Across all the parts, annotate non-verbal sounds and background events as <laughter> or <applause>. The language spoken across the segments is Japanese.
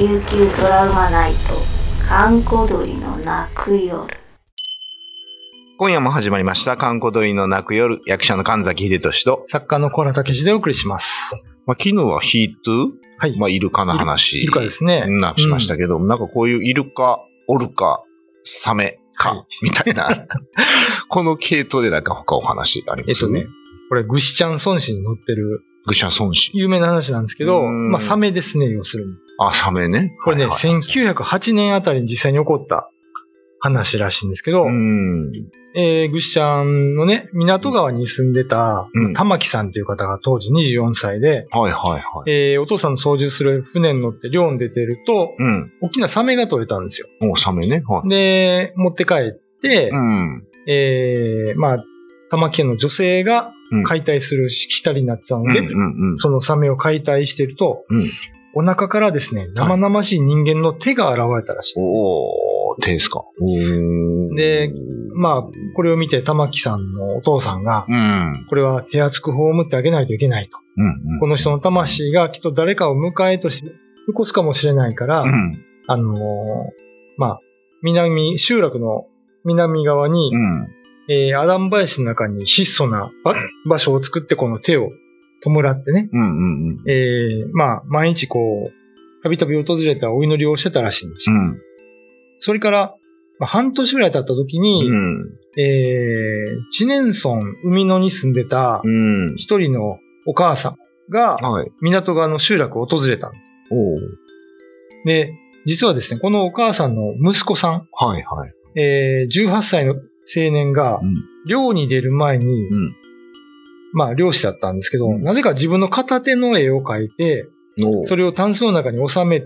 琉球ドラマナイト閑古鳥の泣く夜今夜も始まりました、観光鳥の泣く夜、役者の神崎秀俊と、作家の小原武史でお送りします。まあ、昨日はヒートゥはい。まあ、イルカの話。イルカですね。な、しましたけど、なんかこういうイルカ、オルカ、サメか、はいみたいな、<laughs> この系統でなんか他お話ありますよね。えっとね、これ、グシチャン孫子に載ってる愚者孫子。有名な話なんですけど、うんまあ、サメですね、要するに。あ、サメね。これね、はいはい1908年あたりに実際に起こった話らしいんですけど、うん。えー、グシチャンのね、港川に住んでたうん、玉木さんっていう方が当時24歳で、はいはいはい。えー、お父さんの操縦する船に乗って漁に出てると、うん。大きなサメが取れたんですよ。お、サメね。はい。で、持って帰って、うん。えー、まあ、玉木家の女性がうん解体するしきたりになってたのうんで、うんうん。そのサメを解体してると、うんお腹からですね、生々しい人間の手が現れたらしい。おー、手ですか。で、まあ、これを見て玉木さんのお父さんが、うん。これは手厚く葬ってあげないといけないと。うんうん。この人の魂がきっと誰かを迎えとして起こすかもしれないから、うん。あのーまあ、南、集落の南側に、うん。えーアダム林の中に質素な場 <laughs> 場所を作ってこの手を弔ってね、うんうんうん。えーまあ、毎日こう、たびたび訪れたお祈りをしてたらしいんですよ。うん。それから、まあ、半年ぐらい経った時に、うん。えー、知念村海野に住んでたうん。一人のお母さんが、はい。港側の集落を訪れたんです。おーで、実はですね、このお母さんの息子さん、はいはい。えー、18歳の青年がう、ん。漁に出る前に、うん。まあ、漁師だったんですけど、うんなぜか自分の片手の絵を描いて、おそれをタンスの中に収め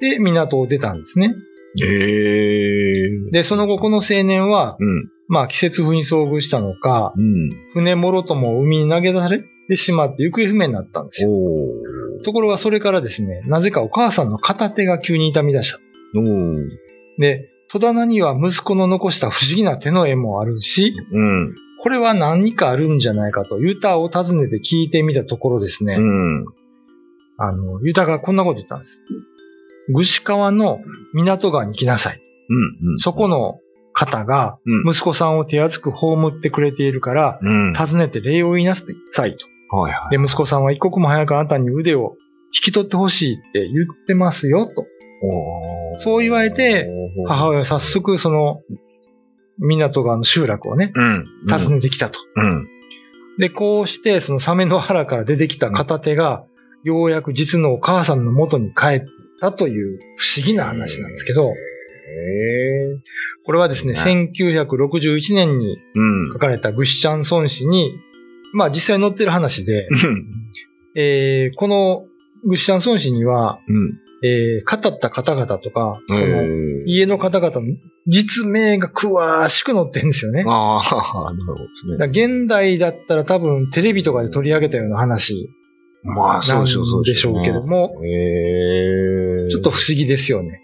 て港を出たんですね。ええー。で、その後この青年は、うん。まあ季節風に遭遇したのか、うん。船もろとも海に投げ出されてしまって行方不明になったんですよ。おところがそれからですね、なぜかお母さんの片手が急に痛み出した。で、戸棚には息子の残した不思議な手の絵もあるし、うん。これは何かあるんじゃないかと、ユタを訪ねて聞いてみたところですね、うん。あの、ユタがこんなこと言ったんです。串川の港川に来なさい。うん。そこの方がうん。息子さんを手厚く葬ってくれているから、うん。訪ねて礼を言いなさいと。はいはい。で、息子さんは一刻も早くあなたに腕を引き取ってほしいって言ってますよと。そう言われて、母親は早速その港川の集落をね、うん。訪ねてきたと。うん。で、こうしてそのサメの腹から出てきた片手が、ようやく実のお母さんの元に帰ったという不思議な話なんですけど、ええこれはですね、1961年にうん書。かれたグシチャン孫子に、まあ実際載ってる話で、えーこのグシチャン孫子には、うん。えー語った方々とか、このえ家の方々の実名が詳しく載ってるんですよね。ああ、<laughs> なるほどですね。現代だったら多分テレビとかで取り上げたような話まあ、そうでしょう、そうでしょうけども、ええちょっと不思議ですよね。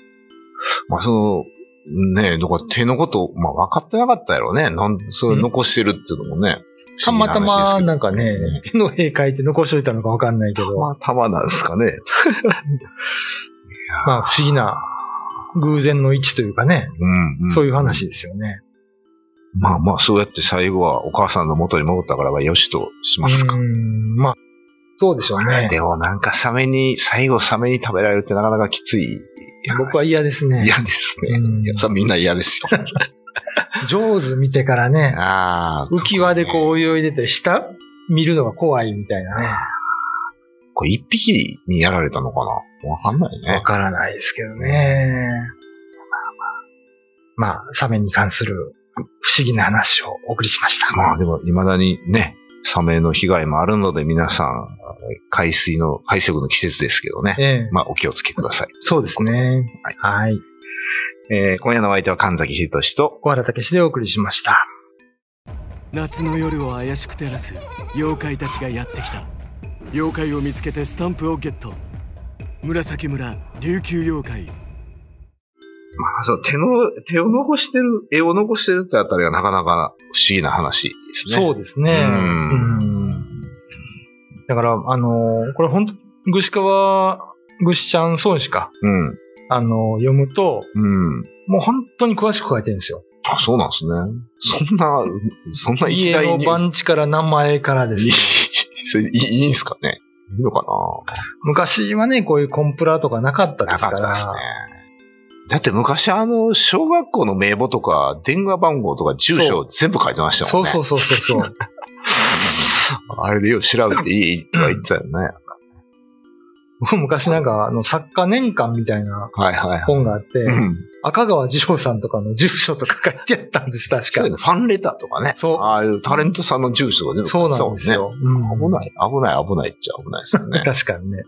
まあ、その、ねえ、だから手のこと、まあ、分かってなかったやろうね。なんそれ残してるっていうのもね。たまたまなんかねね、手の絵描いて残しといたのかわかんないけど、まあ、たまなんですかね。<laughs> まあ不思議な偶然の位置というかね、うん、うん。そういう話ですよね。まあまあ、そうやって最後はお母さんの元に戻ったからはよしとしますか。うんまあ、そうでしょうね。でもなんかサメに、最後サメに食べられるってなかなかきつい。僕は嫌ですね。嫌ですね。さみんな嫌ですよ。上手見てからね、ああ。浮き輪でこう泳いでて、下見るのが怖いみたいなね。これ一匹にやられたのかな？わかんないわね。からないですけどね。まあ、サメに関する不思議な話をお送りしました。まあでも未だにね、サメの被害もあるので皆さん、海水の、海水浴の季節ですけどね。ええ、まあお気をつけください。そうですね。はい。えー今夜のお相手は神崎秀俊と、小原武史でお送りしました。夏の夜を怪しく照らす妖怪たちがやってきた妖怪を見つけてスタンプをゲット紫村琉球妖怪まあそう、手の、手を残してる、絵を残してるってあたりがなかなか不思議な話ですね。そうですね。うんうんだから、あのーこれ本当、ぐしかわ、ぐしちゃん孫子か。うん。あの、読むと、うん。もう本当に詳しく書いてるんですよ。あ、そうなんですね。そんな、そんな一家の台に。番地から名前からですいね。それいいいいんすかねいいのか昔はね、こういうコンプラとかなかったなですから。なかったですね。だって昔あの、小学校の名簿とか、電話番号とか、住所全部書いてましたもんね。そうそうそうそうそう。<laughs> あれでよう調べていいとか言ってたよね。<laughs> 昔なんか、あの、作家年間みたいなはいはいはい。本があって、うん。赤川次郎さんとかの住所とか書いてあったんです、確かそうファンレターとかね。そうああいうタレントさんの住所が全部そうなんですよ。うん。危ない、危ない、危ないっちゃ危ないですよね <laughs> 確かにね。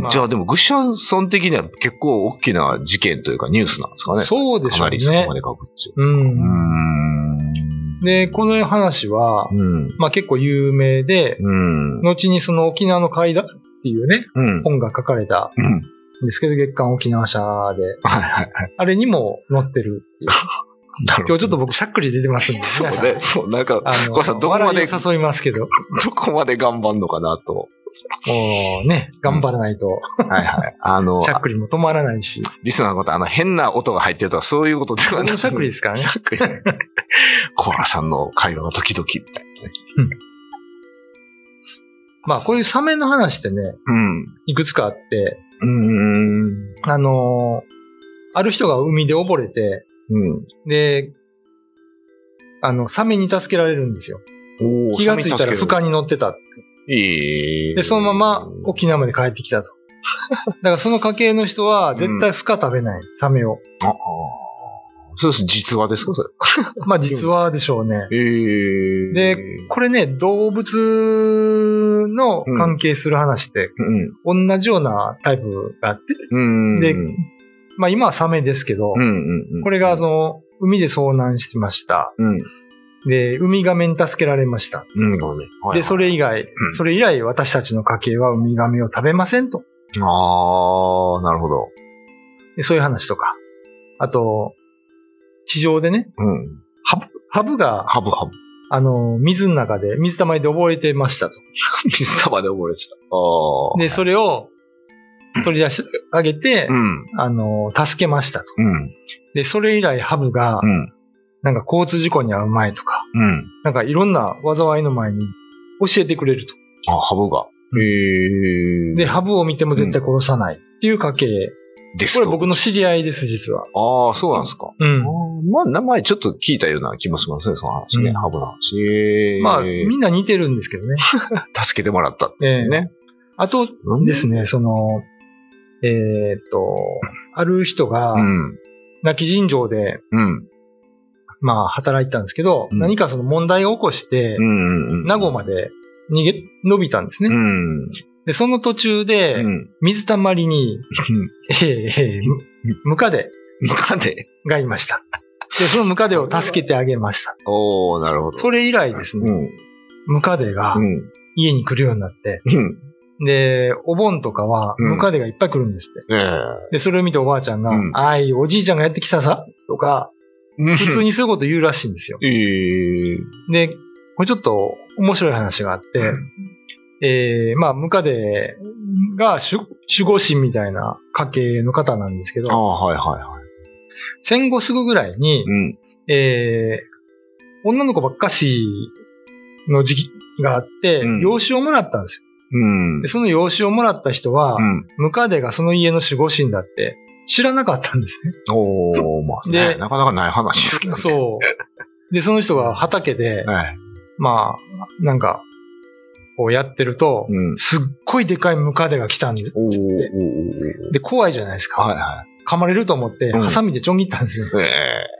まあじゃあでも、グッシャンさん的には結構大きな事件というかニュースなんですかね。そうでしょうかなりそこねま。で書くっていう。う。うんん。で、この話はう、ん。まあ結構有名で、うん。後にその沖縄の階段っていうね、うん。本が書かれたうん。んですけど、月刊沖縄社で、はいはいはい。あれにも載ってるっていう。今日ちょっと僕しゃっくり出てますんで、そう。ね。そう、なんか、あの、さどこまで誘いますけど、もどこまで頑張んのかなと。うね、頑張らないと、はいはい。あの、しゃっくりも止まらないし。リスナーの方、あの、変な音が入ってるとか、そういうことではなくしゃっくりですからねしゃっくり。コーラさんの会話の時々みたいなね。まあこういうサメの話ってね、うん。いくつかあって、うん。あのーある人が海で溺れて、うん。で、あの、サメに助けられるんですよ。気がついたら負荷に乗ってた。で、そのまま沖縄まで帰ってきたと。<laughs> だからその家系の人は絶対負荷食べない、サメを。ああ。そうです。実話ですかそれ。<laughs> まあ実はでしょうね。ええで、これね、動物の関係する話って、うん。同じようなタイプがあって、うん。でうんまあ今はサメですけど、うんうん。これがその、海で遭難してました。うん。で、ウミガメに助けられました。うん。で、それ以外、うんそれ以来私たちの家系はウミガメを食べませんと。ああ、なるほど。でそういう話とか。あと、地上でね、うん。ハブ、ハブが、ハブハブ。あの、水の中で、水たまりで溺れてましたと。<laughs> 水玉で溺れてた。ああ。で、それを取り出してあげて、うん。あの、助けましたと。うん。で、それ以来ハブがう、ん。なんか交通事故に遭う前とか、うん。なんかいろんな災いの前に教えてくれると。あ、ハブが。うんへえ。で、ハブを見ても絶対殺さないっていう家系。ですとこれ僕の知り合いです、実は。ああ、そうなんですか。うん。まあ、名前ちょっと聞いたような気もしますね、その話ね。うんハブの話。へーまあ、みんな似てるんですけどね。<laughs> 助けてもらったんですよね。あとで？すね、その、えーっと、ある人がう、ん。泣き尋常で、うん。まあ、働いてたんですけど、うん何かその問題を起こして。名護まで逃げ、伸びたんですね。うん。で、その途中で、うん。水たまりに、えーえーむムカデムカデがいました。で、そのムカデを助けてあげました。おー、なるほど。それ以来ですね、うん。ムカデがうん。家に来るようになって、うん。で、お盆とかはうんムカデがいっぱい来るんですって。えで、それを見ておばあちゃんが、うんあい、おじいちゃんがやってきたさ、とか、え。普通にそういうこと言うらしいんですよ。ええ。で、これちょっと面白い話があって、えー、まあ、ムカデが守守護神みたいな家系の方なんですけあど、あ、はいはいはい。戦後すぐぐらいに、うん。えー、女の子ばっかしの時期があって、うん養子をもらったんですよ。うんで、。その養子をもらった人は、うん。ムカデがその家の守護神だって知らなかったんですね。おー、まあね、でなかなかない話ですけどね。そう。で、その人が畑で、は <laughs> い。まあ、なんか、こうやってると、うんすっごいでかいムカデが来たんです。おー、おー、おーで、怖いじゃないですか。はいは噛まれると思って、うんハサミでちょん切ったんですね。い。え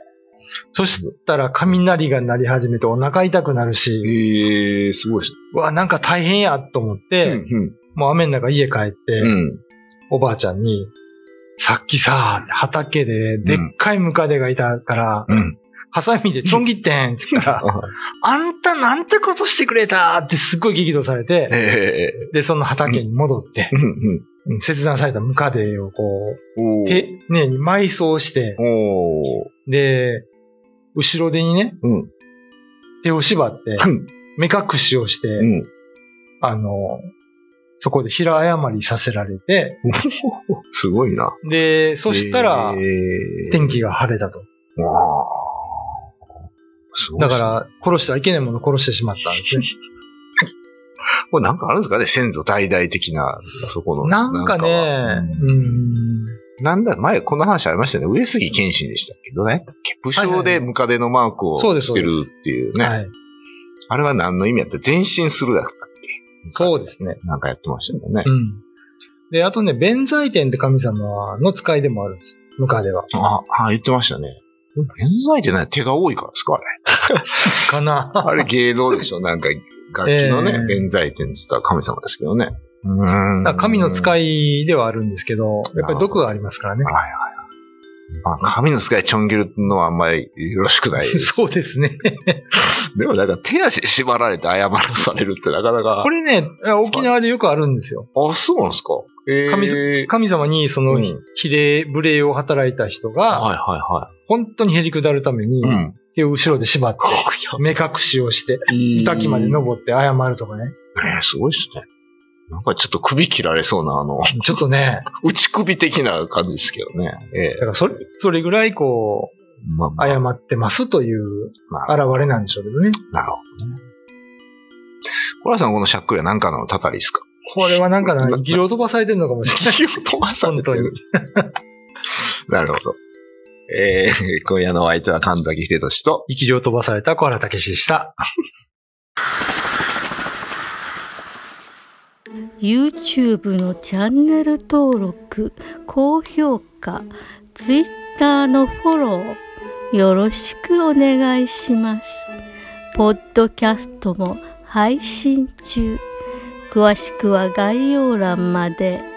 そしたら雷が鳴り始めてお腹痛くなるえし、ええすごいですうわ、なんか大変やと思って、ね。もう雨の中家帰って、うん。うん。おばあちゃんに、さっきさ、畑ででっかいムカデがいたから、うん。ハサミでちょん切ってんって言ったら、あんたなんてことしてくれたってすっごい激怒されて、ええで、その畑に戻って、うん。うん切断されたムカデをこう。手、ね、に埋葬して。で、後ろ手にね、うん。手を縛って、目隠しをして、うん。あの、そこで平謝りさせられて、<laughs> すごいな。で、そしたらえ、ー天気が晴れたと。だから、殺してはいけないものを殺してしまったんですね。<laughs> これなんかあるんですかね？先祖大々的な、そこの。なんかね、はうん。なんだ、前この話ありましたよね。上杉謙信でしたっけ？どうやったっけ武将でムカデのマークをしてるっていうね。はい。あれは何の意味やった？前進するだったっけ？そうですね。なんかやってましたよねう。ん。で、あとね、弁財天って神様の使いでもあるんですよ。ムカデは。あ、あ、言ってましたね。でも冤罪ってない手が多いからですか？あれ。<laughs> かなあれ芸能でしょ？なんか、楽器のねえ、え弁財天って言ったら神様ですけどね。神の使い。いではあるんですけど、やっぱり毒がありますからね。はいはいはい。まあ、神の使いちょん切るのはあんまりよろしくない。<laughs> そうですね。<laughs> でもなんか手足縛られて謝らされるってなかなか。これね、沖縄でよくあるんですよ。あ、そうなんですかえー、神神様にそのうん比例、無礼を働いた人が、はいはいは本当にへりくだるためにい。、うん。後ろで縛って、<laughs> 目隠しをして、滝まで登って謝るとかね。えー、すごいっすね。なんかちょっと首切られそうな、あの、<laughs> ちょっとね、内首的な感じですけどね。えだからそれ、それぐらいこえまあ、う、まあ、謝ってますというまあ、現れなんでしょうけどね。なるほどね。コラさんこのしゃっくりは何かのたたりですか？これはなんかな、技量飛ばされてるのかもしれない。飛ばされてる。<laughs> なるほど。えー、<laughs> 今夜のお相手は神崎秀俊と、生き量飛ばされた小原武史でした。YouTube のチャンネル登録高評価 Twitter のフォローよろしくお願いしますポッドキャストも配信中詳しくは概要欄まで。